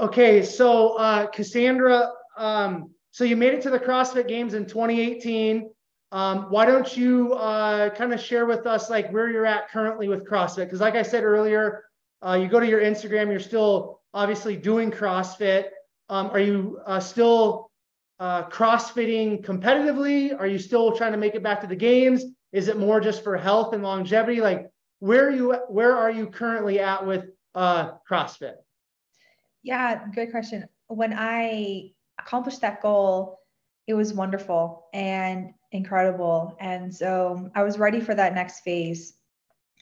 Okay, so uh, Kassandra, um, so you made it to the CrossFit Games in 2018. Um, why don't you uh, kind of share with us like where you're at currently with CrossFit? Because like I said earlier, uh, you go to your Instagram, you're still obviously doing CrossFit. Um, are you uh, still uh, CrossFitting competitively? Are you still trying to make it back to the games? Is it more just for health and longevity? Like where are you where are you currently at with uh, CrossFit? Yeah, good question. When I accomplished that goal, it was wonderful and incredible. And so I was ready for that next phase.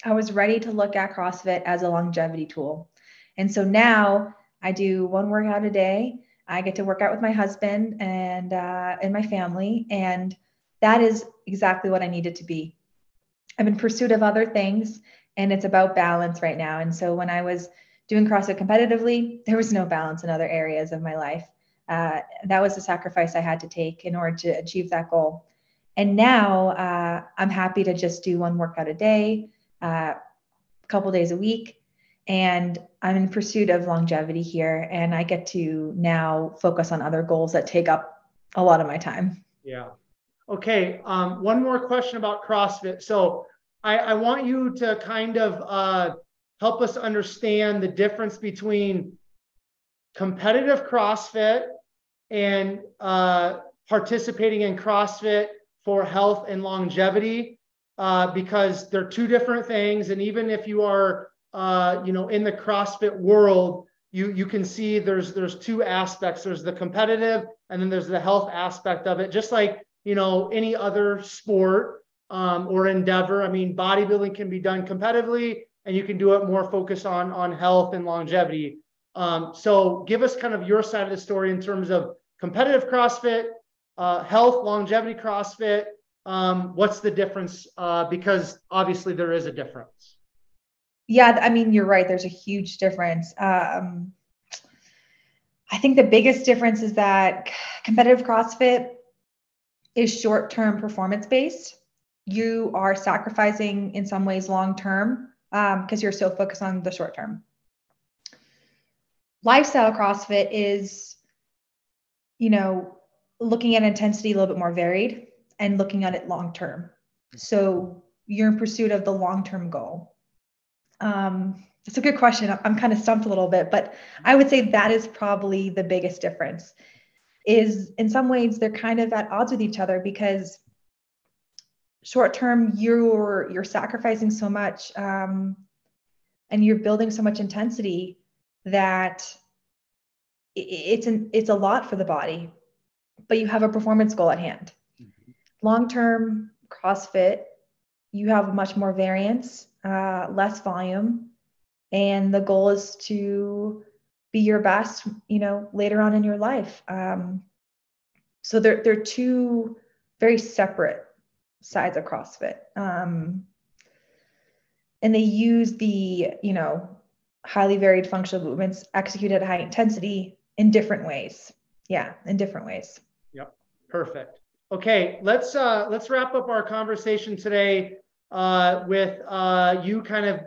I was ready to look at CrossFit as a longevity tool. And so now I do one workout a day. I get to work out with my husband and uh, and my family, and that is exactly what I needed to be. I'm in pursuit of other things, and it's about balance right now. And so when I was doing CrossFit competitively, there was no balance in other areas of my life. Uh, that was the sacrifice I had to take in order to achieve that goal. And now uh, I'm happy to just do one workout a day, uh, a couple days a week. And I'm in pursuit of longevity here. And I get to now focus on other goals that take up a lot of my time. Yeah. Okay. Um, one more question about CrossFit. So I, I want you to kind of uh, help us understand the difference between competitive CrossFit and uh, participating in CrossFit for health and longevity uh, because they're two different things. And even if you are, uh, you know, in the CrossFit world, you you can see there's there's two aspects. There's the competitive, and then there's the health aspect of it. Just like you know any other sport um, or endeavor. I mean, bodybuilding can be done competitively, and you can do it more focused on on health and longevity. Um, so give us kind of your side of the story in terms of competitive CrossFit, uh, health, longevity CrossFit. Um, what's the difference? Uh, because obviously there is a difference. Yeah, I mean, you're right. There's a huge difference. Um, I think the biggest difference is that competitive CrossFit is short term performance based. You are sacrificing in some ways long term because um, you're so focused on the short term lifestyle CrossFit is, you know, looking at intensity a little bit more varied and looking at it long term. So you're in pursuit of the long term goal. Um, it's a good question. I'm kind of stumped a little bit, but I would say that is probably the biggest difference. Is in some ways they're kind of at odds with each other because short term you're you're sacrificing so much um, and you're building so much intensity that it's an it's a lot for the body but you have a performance goal at hand mm-hmm. long term crossfit you have much more variance uh, less volume and the goal is to be your best you know later on in your life um, so they're, they're two very separate sides of crossfit um, and they use the you know highly varied functional movements executed at high intensity in different ways. Yeah, in different ways. Yep. Perfect. Okay, let's uh let's wrap up our conversation today uh with uh you kind of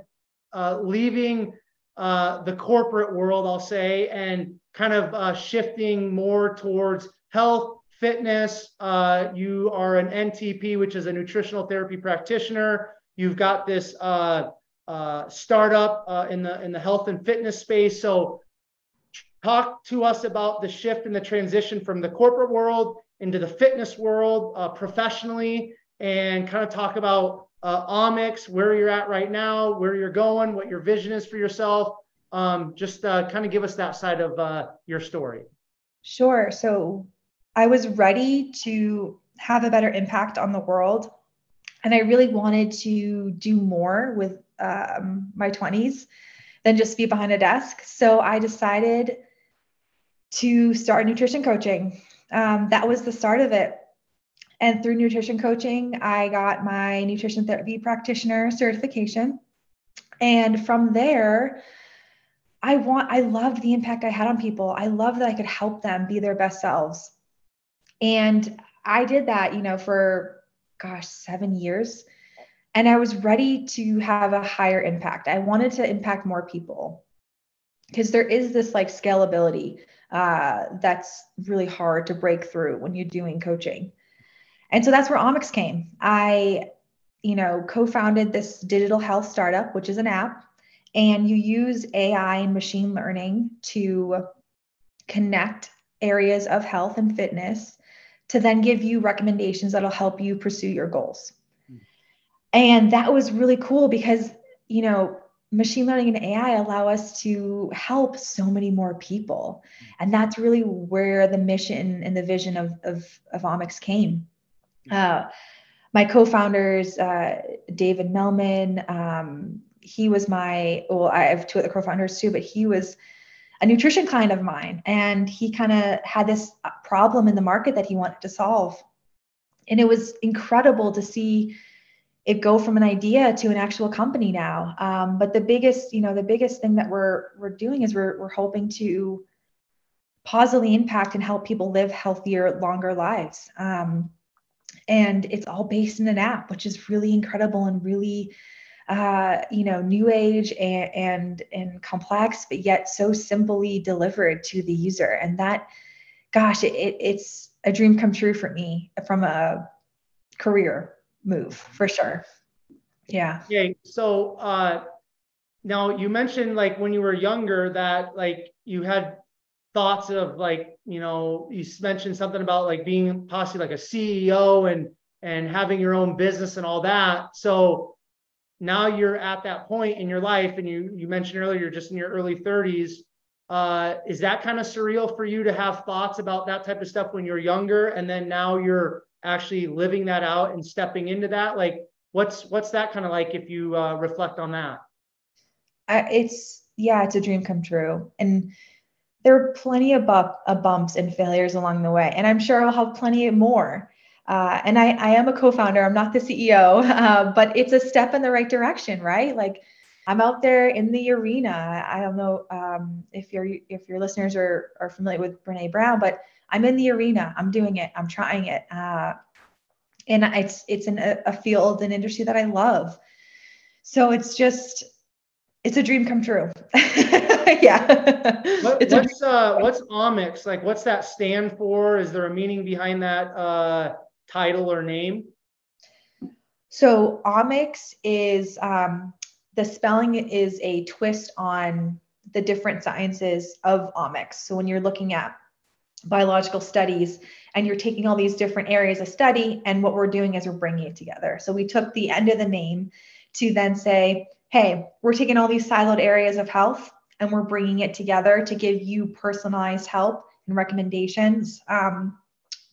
uh leaving uh the corporate world, I'll say, and kind of uh shifting more towards health, fitness. Uh you are an NTP, which is a nutritional therapy practitioner. You've got this uh uh, startup uh, in the in the health and fitness space. So, talk to us about the shift and the transition from the corporate world into the fitness world uh, professionally, and kind of talk about uh, Omix, where you're at right now, where you're going, what your vision is for yourself. Um, just uh, kind of give us that side of your story. Sure. So, I was ready to have a better impact on the world. And I really wanted to do more with um, my 20s than just be behind a desk. So I decided to start nutrition coaching. Um, that was the start of it. And through nutrition coaching, I got my nutrition therapy practitioner certification. And from there, I want, I loved the impact I had on people. I love that I could help them be their best selves. And I did that, you know, for gosh, seven years and I was ready to have a higher impact. I wanted to impact more people. because there is this like scalability uh, that's really hard to break through when you're doing coaching. And so that's where Omix came. I, you know, co-founded this digital health startup, which is an app, and you use AI and machine learning to connect areas of health and fitness to then give you recommendations that'll help you pursue your goals. Mm. And that was really cool because, you know, machine learning and AI allow us to help so many more people. And that's really where the mission and the vision of, of, of Omix came. Uh, my co-founders, uh, David Melman, um, he was my, well, I have two other co-founders too, but he was a nutrition client of mine. And he kind of had this problem in the market that he wanted to solve. And it was incredible to see it go from an idea to an actual company now. Um, but the biggest, you know, the biggest thing that we're we're doing is we're we're hoping to positively impact and help people live healthier, longer lives. Um, and it's all based in an app, which is really incredible and really, uh, you know, new age and, and and complex, but yet so simply delivered to the user. And that, gosh, it, it it's a dream come true for me from a career move for sure. Yeah. Okay. So uh now you mentioned like when you were younger that like you had thoughts of like, you know, you mentioned something about like being possibly like a CEO and and having your own business and all that. So now you're at that point in your life and you you mentioned earlier you're just in your early 30s uh, is that kind of surreal for you to have thoughts about that type of stuff when you're younger and then now you're actually living that out and stepping into that? Like what's what's that kind of like if you uh, reflect on that? Uh, it's yeah it's a dream come true. And there are plenty of, bu- of bumps and failures along the way and i'm sure i'll have plenty more uh, and I, I am a co-founder i'm not the ceo uh, but it's a step in the right direction right like i'm out there in the arena i don't know um, if your if your listeners are, are familiar with brene brown but I'm in the arena. I'm doing it. I'm trying it. Uh, and it's it's in a, a field, an industry that I love. So it's just it's a dream come true. yeah. What, what's uh what's Omix like? What's that stand for? Is there a meaning behind that uh, title or name? So Omix is um, the spelling is a twist on the different sciences of omics. So when you're looking at biological studies and you're taking all these different areas of study and what we're doing is we're bringing it together so we took the end of the name to then say hey we're taking all these siloed areas of health and we're bringing it together to give you personalized help and recommendations um,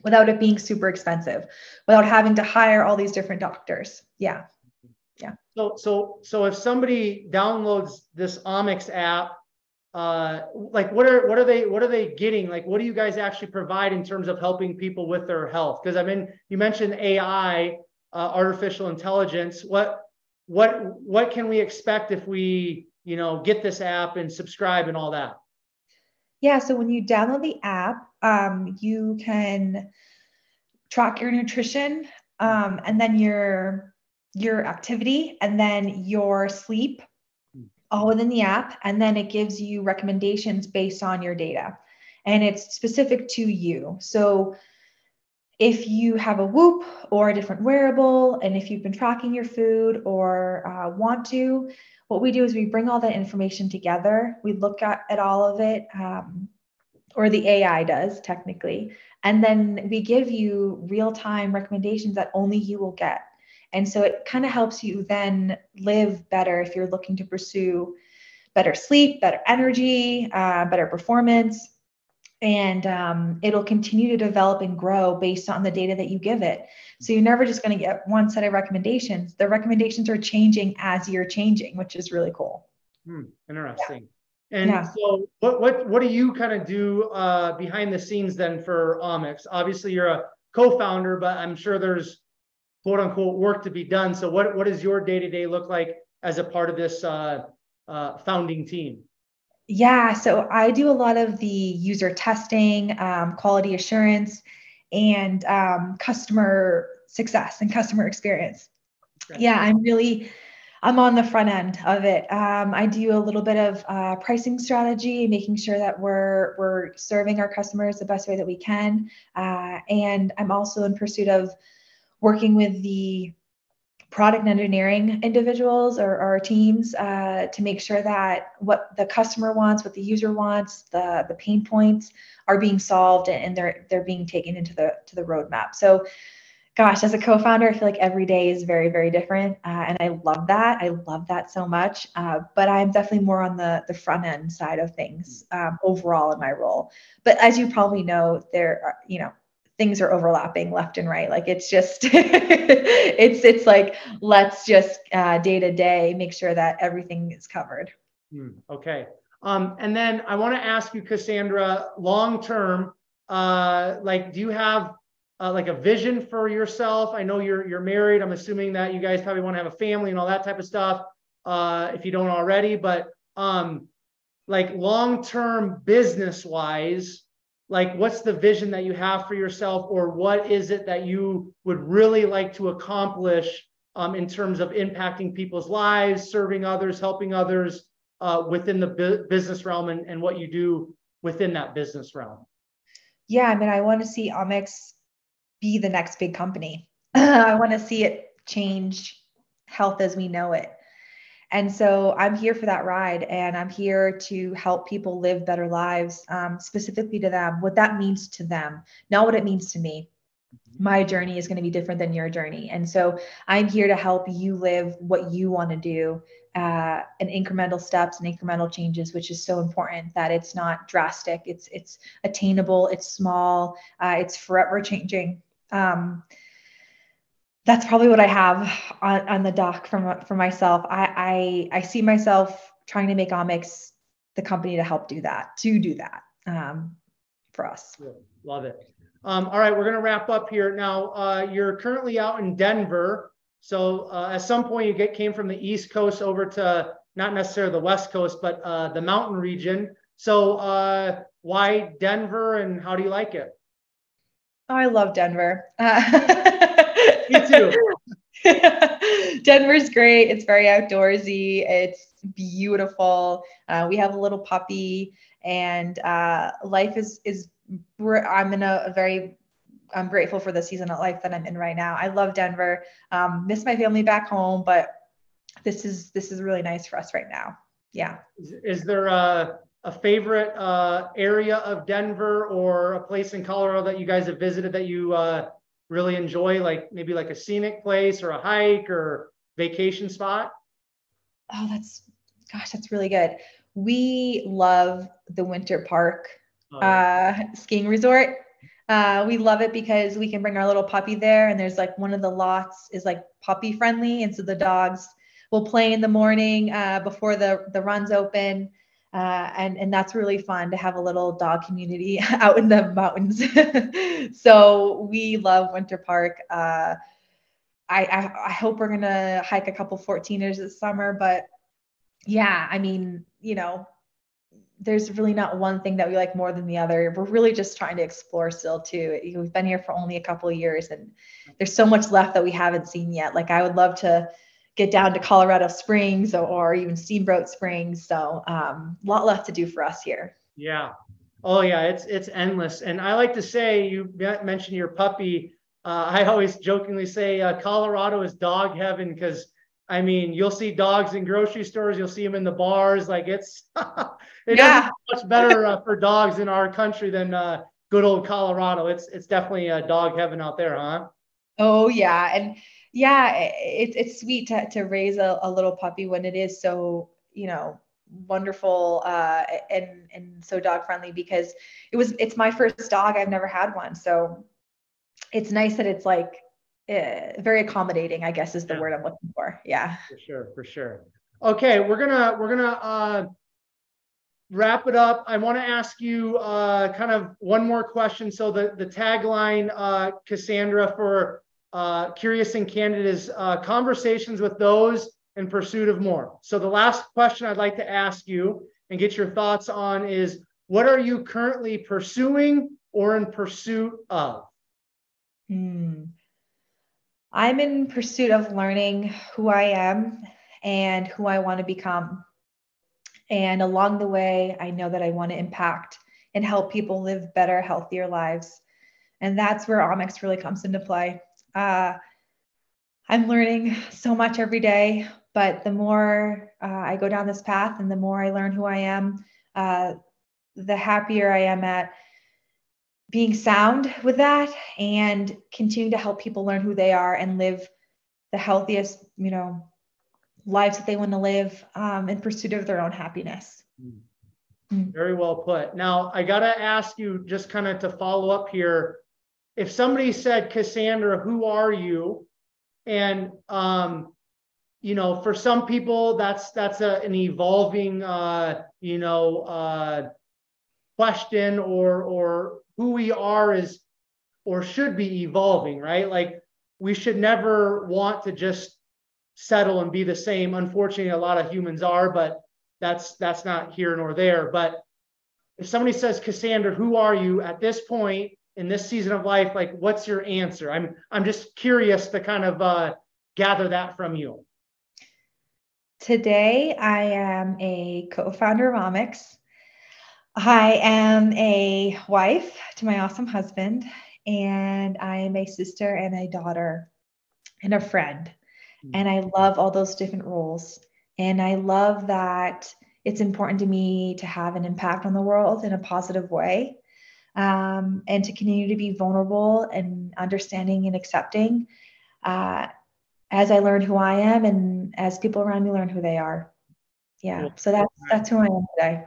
without it being super expensive without having to hire all these different doctors. Yeah. Yeah. So so so if somebody downloads this Omix app uh, like what are what are they what are they getting? Like what do you guys actually provide in terms of helping people with their health? Because i mean you mentioned ai uh, artificial intelligence. What what what can we expect if we you know get this app and subscribe and all that? Yeah so when you download the app um, you can track your nutrition um, and then your your activity and then your sleep all within the app. And then it gives you recommendations based on your data. And it's specific to you. So if you have a Whoop or a different wearable, and if you've been tracking your food or uh, want to, what we do is we bring all that information together. We look at, at all of it, um, or the AI does technically. And then we give you real time recommendations that only you will get. And so it kind of helps you then live better if you're looking to pursue better sleep, better energy, uh, better performance. And um, it'll continue to develop and grow based on the data that you give it. So you're never just going to get one set of recommendations. The recommendations are changing as you're changing, which is really cool. Hmm, interesting. Yeah. And yeah. so, what what what do you kind of do uh, behind the scenes then for Omix? Obviously, you're a co-founder, but I'm sure there's quote unquote work to be done. So what, what does your day to day look like as a part of this uh, uh, founding team? Yeah, so I do a lot of the user testing, um, quality assurance, and um, customer success and customer experience. Yeah, I'm really I'm on the front end of it. Um, I do a little bit of uh, pricing strategy, making sure that we're we're serving our customers the best way that we can, uh, and I'm also in pursuit of working with the product engineering individuals or, or teams uh, to make sure that what the customer wants, what the user wants, the the pain points are being solved and they're they're being taken into the to the roadmap. So gosh, as a co-founder, I feel like every day is very, very different, uh, and I love that. I love that so much. Uh, but I'm definitely more on the the front end side of things um, overall in my role. But as you probably know, there are you know things are overlapping left and right. Like it's just it's it's like let's just uh, day to day make sure that everything is covered. Hmm, okay. Um, and then I want to ask you, Kassandra, long term, uh, like, do you have uh, like a vision for yourself? I know you're you're married. I'm assuming that you guys probably want to have a family and all that type of stuff. Uh, if you don't already, but um, like long term business wise, like what's the vision that you have for yourself, or what is it that you would really like to accomplish um, in terms of impacting people's lives, serving others, helping others uh, within the bu- business realm, and, and what you do within that business realm? Yeah, I mean, I want to see Omix be the next big company. I want to see it change health as we know it. And so I'm here for that ride and I'm here to help people live better lives, um, specifically to them, what that means to them, not what it means to me. My journey is going to be different than your journey. And so I'm here to help you live what you want to do uh, and incremental steps and incremental changes, which is so important that it's not drastic. It's, it's attainable. It's small. Uh, it's forever changing um, that's probably what I have on, on the dock from for myself. I, I I see myself trying to make Omix the company to help do that, to do that um, for us. Love it. Um, all right, we're gonna wrap up here now. Uh, you're currently out in Denver, so uh, at some point you get came from the East Coast over to not necessarily the West Coast, but uh, the mountain region. So uh, why Denver, and how do you like it? Oh, I love Denver. Uh, Me too. Denver's great. It's very outdoorsy. It's beautiful. Uh, we have a little puppy, and uh, life is is. I'm in a, a, very. I'm grateful for the season of life that I'm in right now. I love Denver. Um, miss my family back home, but this is this is really nice for us right now. Yeah. Is, is there a a favorite uh, area of Denver or a place in Colorado that you guys have visited that you uh, really enjoy, like maybe like a scenic place or a hike or vacation spot? Oh, that's gosh, that's really good. We love the Winter Park oh, uh, skiing resort. Uh, we love it because we can bring our little puppy there, and there's like one of the lots is like puppy friendly, and so the dogs will play in the morning uh, before the the runs open. Uh, and and that's really fun to have a little dog community out in the mountains. so we love Winter Park. Uh, I, I, I hope we're gonna hike a couple 14ers this summer, but yeah, I mean, you know, there's really not one thing that we like more than the other. We're really just trying to explore still too. We've been here for only a couple of years, and there's so much left that we haven't seen yet. Like I would love to get down to Colorado Springs or, even Steamboat Springs. So um, a lot left to do for us here. Yeah. Oh yeah, it's it's endless. And I like to say, you mentioned your puppy. Uh, I always jokingly say uh, Colorado is dog heaven because I mean you'll see dogs in grocery stores, you'll see them in the bars. Like it's it yeah. much better uh, for dogs in our country than uh, good old Colorado. It's it's definitely a dog heaven out there, huh? Oh yeah, and yeah, it's it's sweet to to raise a, a little puppy when it is so you know wonderful uh, and and so dog friendly because it was it's my first dog. I've never had one, so it's nice that it's like uh, very accommodating. I guess is the yeah. word I'm looking for. Yeah, for sure, for sure. Okay, we're gonna we're gonna uh, wrap it up. I want to ask you uh, kind of one more question. So the the tagline, uh, Kassandra, for uh, Curious and Candid is uh, conversations with those in pursuit of more. So the last question I'd like to ask you and get your thoughts on is what are you currently pursuing or in pursuit of? Hmm. I'm in pursuit of learning who I am and who I want to become. And along the way, I know that I want to impact and help people live better, healthier lives. And that's where Omix really comes into play. Uh, I'm learning so much every day, but the more uh, I go down this path and the more I learn who I am, uh, the happier I am at being sound with that and continuing to help people learn who they are and live the healthiest, you know, lives that they want to live um, in pursuit of their own happiness. Mm. Very well put. Now, I got to ask you just kind of to follow up here. If somebody said, Kassandra, who are you? And, um, you know, for some people, that's that's a, an evolving, uh, you know, uh, question or or who we are is or should be evolving, right? Like we should never want to just settle and be the same. Unfortunately, a lot of humans are, but that's that's not here nor there. But if somebody says, Kassandra, who are you at this point in this season of life? Like, what's your answer? I'm I'm just curious to kind of uh, gather that from you. Today, I am a co-founder of Omix. I am a wife to my awesome husband, and I am a sister and a daughter and a friend. Mm-hmm. And I love all those different roles. And I love that it's important to me to have an impact on the world in a positive way um, and to continue to be vulnerable and understanding and accepting uh, as I learn who I am and as people around me learn who they are. Yeah. So that's that's who I am today.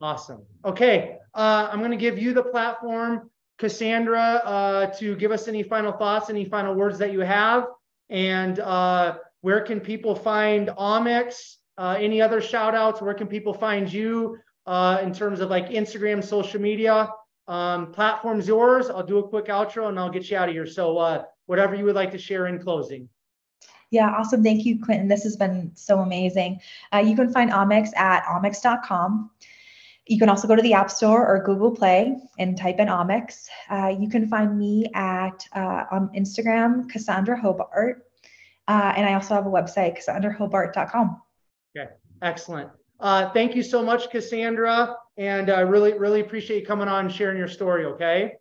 Awesome. Okay. Uh, I'm going to give you the platform, Kassandra, uh, to give us any final thoughts, any final words that you have, and uh, where can people find Omix? Uh, any other shout outs? Where can people find you uh, in terms of like Instagram, social media? Um, platform's yours. I'll do a quick outro and I'll get you out of here. So, uh, whatever you would like to share in closing. Yeah, awesome. Thank you, Quentin. This has been so amazing. Uh, you can find Omix at omics.com. You can also go to the App Store or Google Play and type in Omix. Uh, you can find me at uh, on Instagram, Kassandra Hobart. Uh, and I also have a website, kassandrahobart.com. Okay, excellent. Uh, thank you so much, Kassandra. And I really, really appreciate you coming on and sharing your story, okay?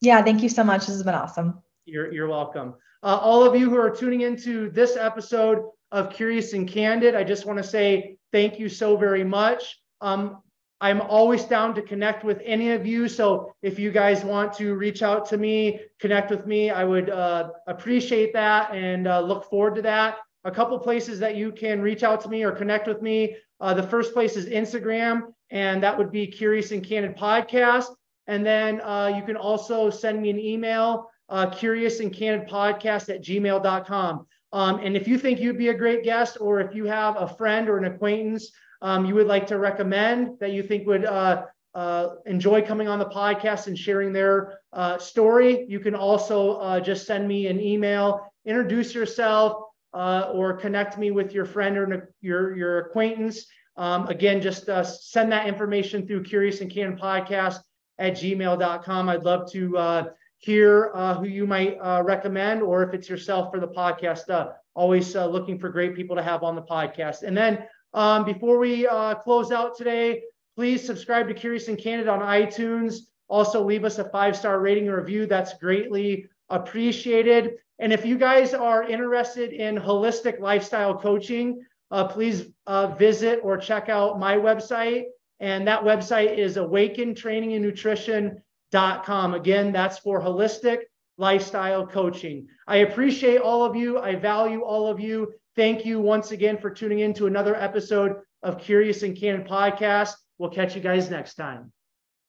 Yeah, thank you so much. This has been awesome. You're, you're welcome. Uh, all of you who are tuning into this episode of Curious and Candid, I just want to say thank you so very much. Um, I'm always down to connect with any of you. So if you guys want to reach out to me, connect with me, I would uh, appreciate that and uh, look forward to that. A couple places that you can reach out to me or connect with me. Uh, the first place is Instagram, and that would be Curious and Candid Podcast. And then uh, you can also send me an email, uh, curious and candid podcast at gmail.com. Um, and if you think you'd be a great guest, or if you have a friend or an acquaintance um, you would like to recommend that you think would uh, uh, enjoy coming on the podcast and sharing their uh, story, you can also uh, just send me an email, introduce yourself, uh, or connect me with your friend or your, your acquaintance. Um, again, just uh, send that information through Curious and Candid Podcast at gmail.com. I'd love to hear who you might recommend, or if it's yourself for the podcast. always looking for great people to have on the podcast. And then um, before we uh, close out today, please subscribe to Curious and Candid on iTunes. Also, leave us a five star rating and review. That's greatly appreciated. And if you guys are interested in holistic lifestyle coaching, uh, please uh, visit or check out my website. And that website is awakentrainingandnutrition.com. Again, that's for holistic lifestyle coaching. I appreciate all of you. I value all of you. Thank you once again for tuning in to another episode of Curious and Candid Podcast. We'll catch you guys next time.